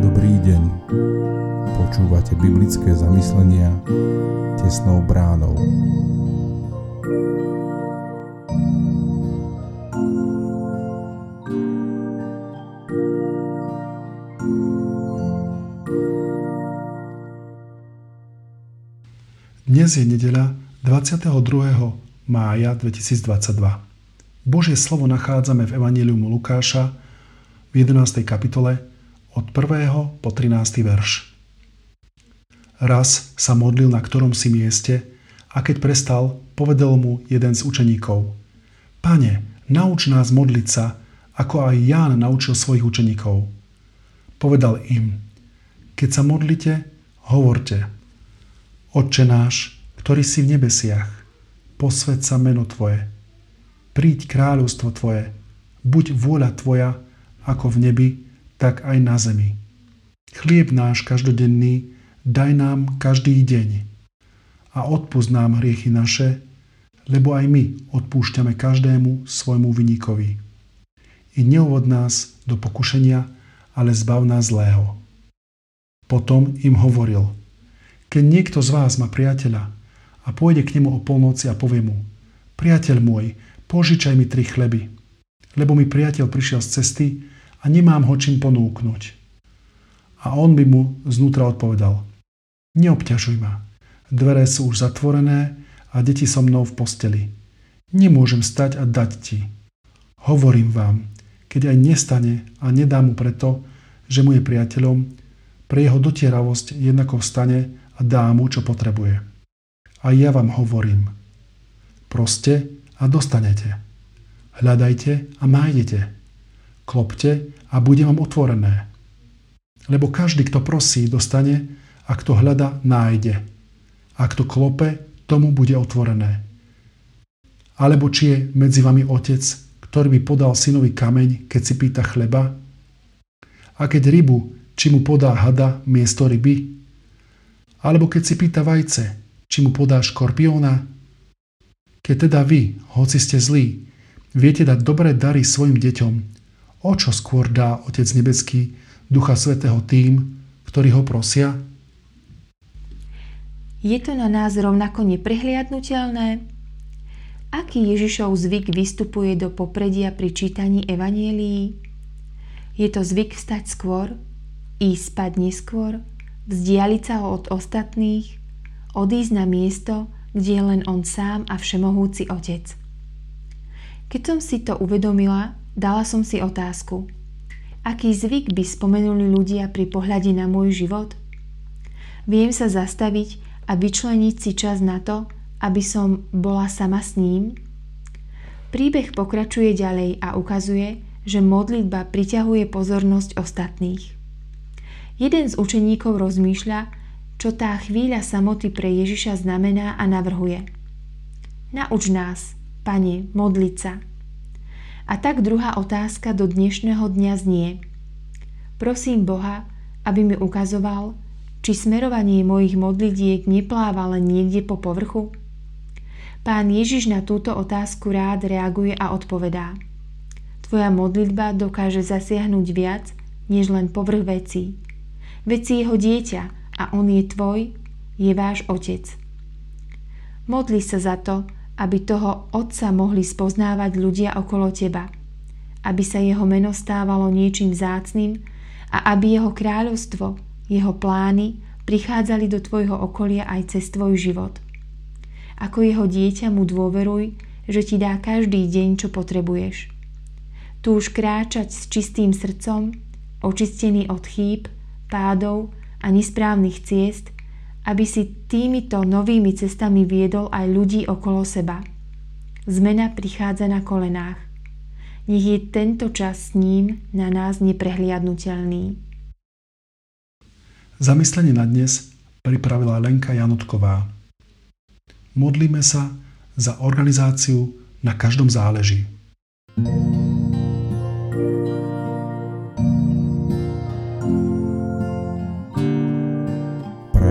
Dobrý deň. Počúvate biblické zamyslenia tesnou bránou. Dnes je nedeľa 22. mája 2022. Božie slovo nachádzame v Evangeliumu Lukáša v 11. kapitole od 1. po 13. verš. Raz sa modlil na ktorom si mieste a keď prestal, povedal mu jeden z učeníkov. Pane, nauč nás modliť sa, ako aj Ján naučil svojich učeníkov. Povedal im, keď sa modlite, hovorte – Otče náš, ktorý si v nebesiach, posved sa meno Tvoje. Príď kráľovstvo Tvoje, buď vôľa Tvoja, ako v nebi, tak aj na zemi. Chlieb náš každodenný daj nám každý deň a odpúsť nám hriechy naše, lebo aj my odpúšťame každému svojmu vyníkovi. I neuvod nás do pokušenia, ale zbav nás zlého. Potom im hovoril – keď niekto z vás má priateľa a pôjde k nemu o polnoci a povie mu Priateľ môj, požičaj mi tri chleby, lebo mi priateľ prišiel z cesty a nemám ho čím ponúknuť. A on by mu znútra odpovedal Neobťažuj ma, dvere sú už zatvorené a deti so mnou v posteli. Nemôžem stať a dať ti. Hovorím vám, keď aj nestane a nedá mu preto, že mu je priateľom, pre jeho dotieravosť jednako vstane a dá mu, čo potrebuje. A ja vám hovorím, proste a dostanete. Hľadajte a nájdete. Klopte a bude vám otvorené. Lebo každý, kto prosí, dostane a kto hľada, nájde. A kto klope, tomu bude otvorené. Alebo či je medzi vami otec, ktorý by podal synovi kameň, keď si pýta chleba? A keď rybu, či mu podá hada miesto ryby? Alebo keď si pýta vajce, či mu podá škorpióna? Keď teda vy, hoci ste zlí, viete dať dobré dary svojim deťom, o čo skôr dá Otec Nebeský Ducha Svetého tým, ktorí ho prosia? Je to na nás rovnako neprehliadnutelné? Aký Ježišov zvyk vystupuje do popredia pri čítaní evanielií? Je to zvyk vstať skôr, ísť spať neskôr, vzdialiť sa od ostatných, odísť na miesto, kde je len on sám a všemohúci otec. Keď som si to uvedomila, dala som si otázku. Aký zvyk by spomenuli ľudia pri pohľade na môj život? Viem sa zastaviť a vyčleniť si čas na to, aby som bola sama s ním? Príbeh pokračuje ďalej a ukazuje, že modlitba priťahuje pozornosť ostatných. Jeden z učeníkov rozmýšľa, čo tá chvíľa samoty pre Ježiša znamená a navrhuje. Nauč nás, Pane, modliť sa. A tak druhá otázka do dnešného dňa znie. Prosím Boha, aby mi ukazoval, či smerovanie mojich modlitiek nepláva len niekde po povrchu? Pán Ježiš na túto otázku rád reaguje a odpovedá. Tvoja modlitba dokáže zasiahnuť viac, než len povrch vecí. Veď si jeho dieťa a on je tvoj, je váš otec. Modli sa za to, aby toho otca mohli spoznávať ľudia okolo teba, aby sa jeho meno stávalo niečím zácným a aby jeho kráľovstvo, jeho plány prichádzali do tvojho okolia aj cez tvoj život. Ako jeho dieťa mu dôveruj, že ti dá každý deň, čo potrebuješ. Tu už kráčať s čistým srdcom, očistený od chýb, pádov a nesprávnych ciest, aby si týmito novými cestami viedol aj ľudí okolo seba. Zmena prichádza na kolenách. Nech je tento čas s ním na nás neprehliadnutelný. Zamyslenie na dnes pripravila Lenka Janutková. Modlíme sa za organizáciu Na každom záleží. thank you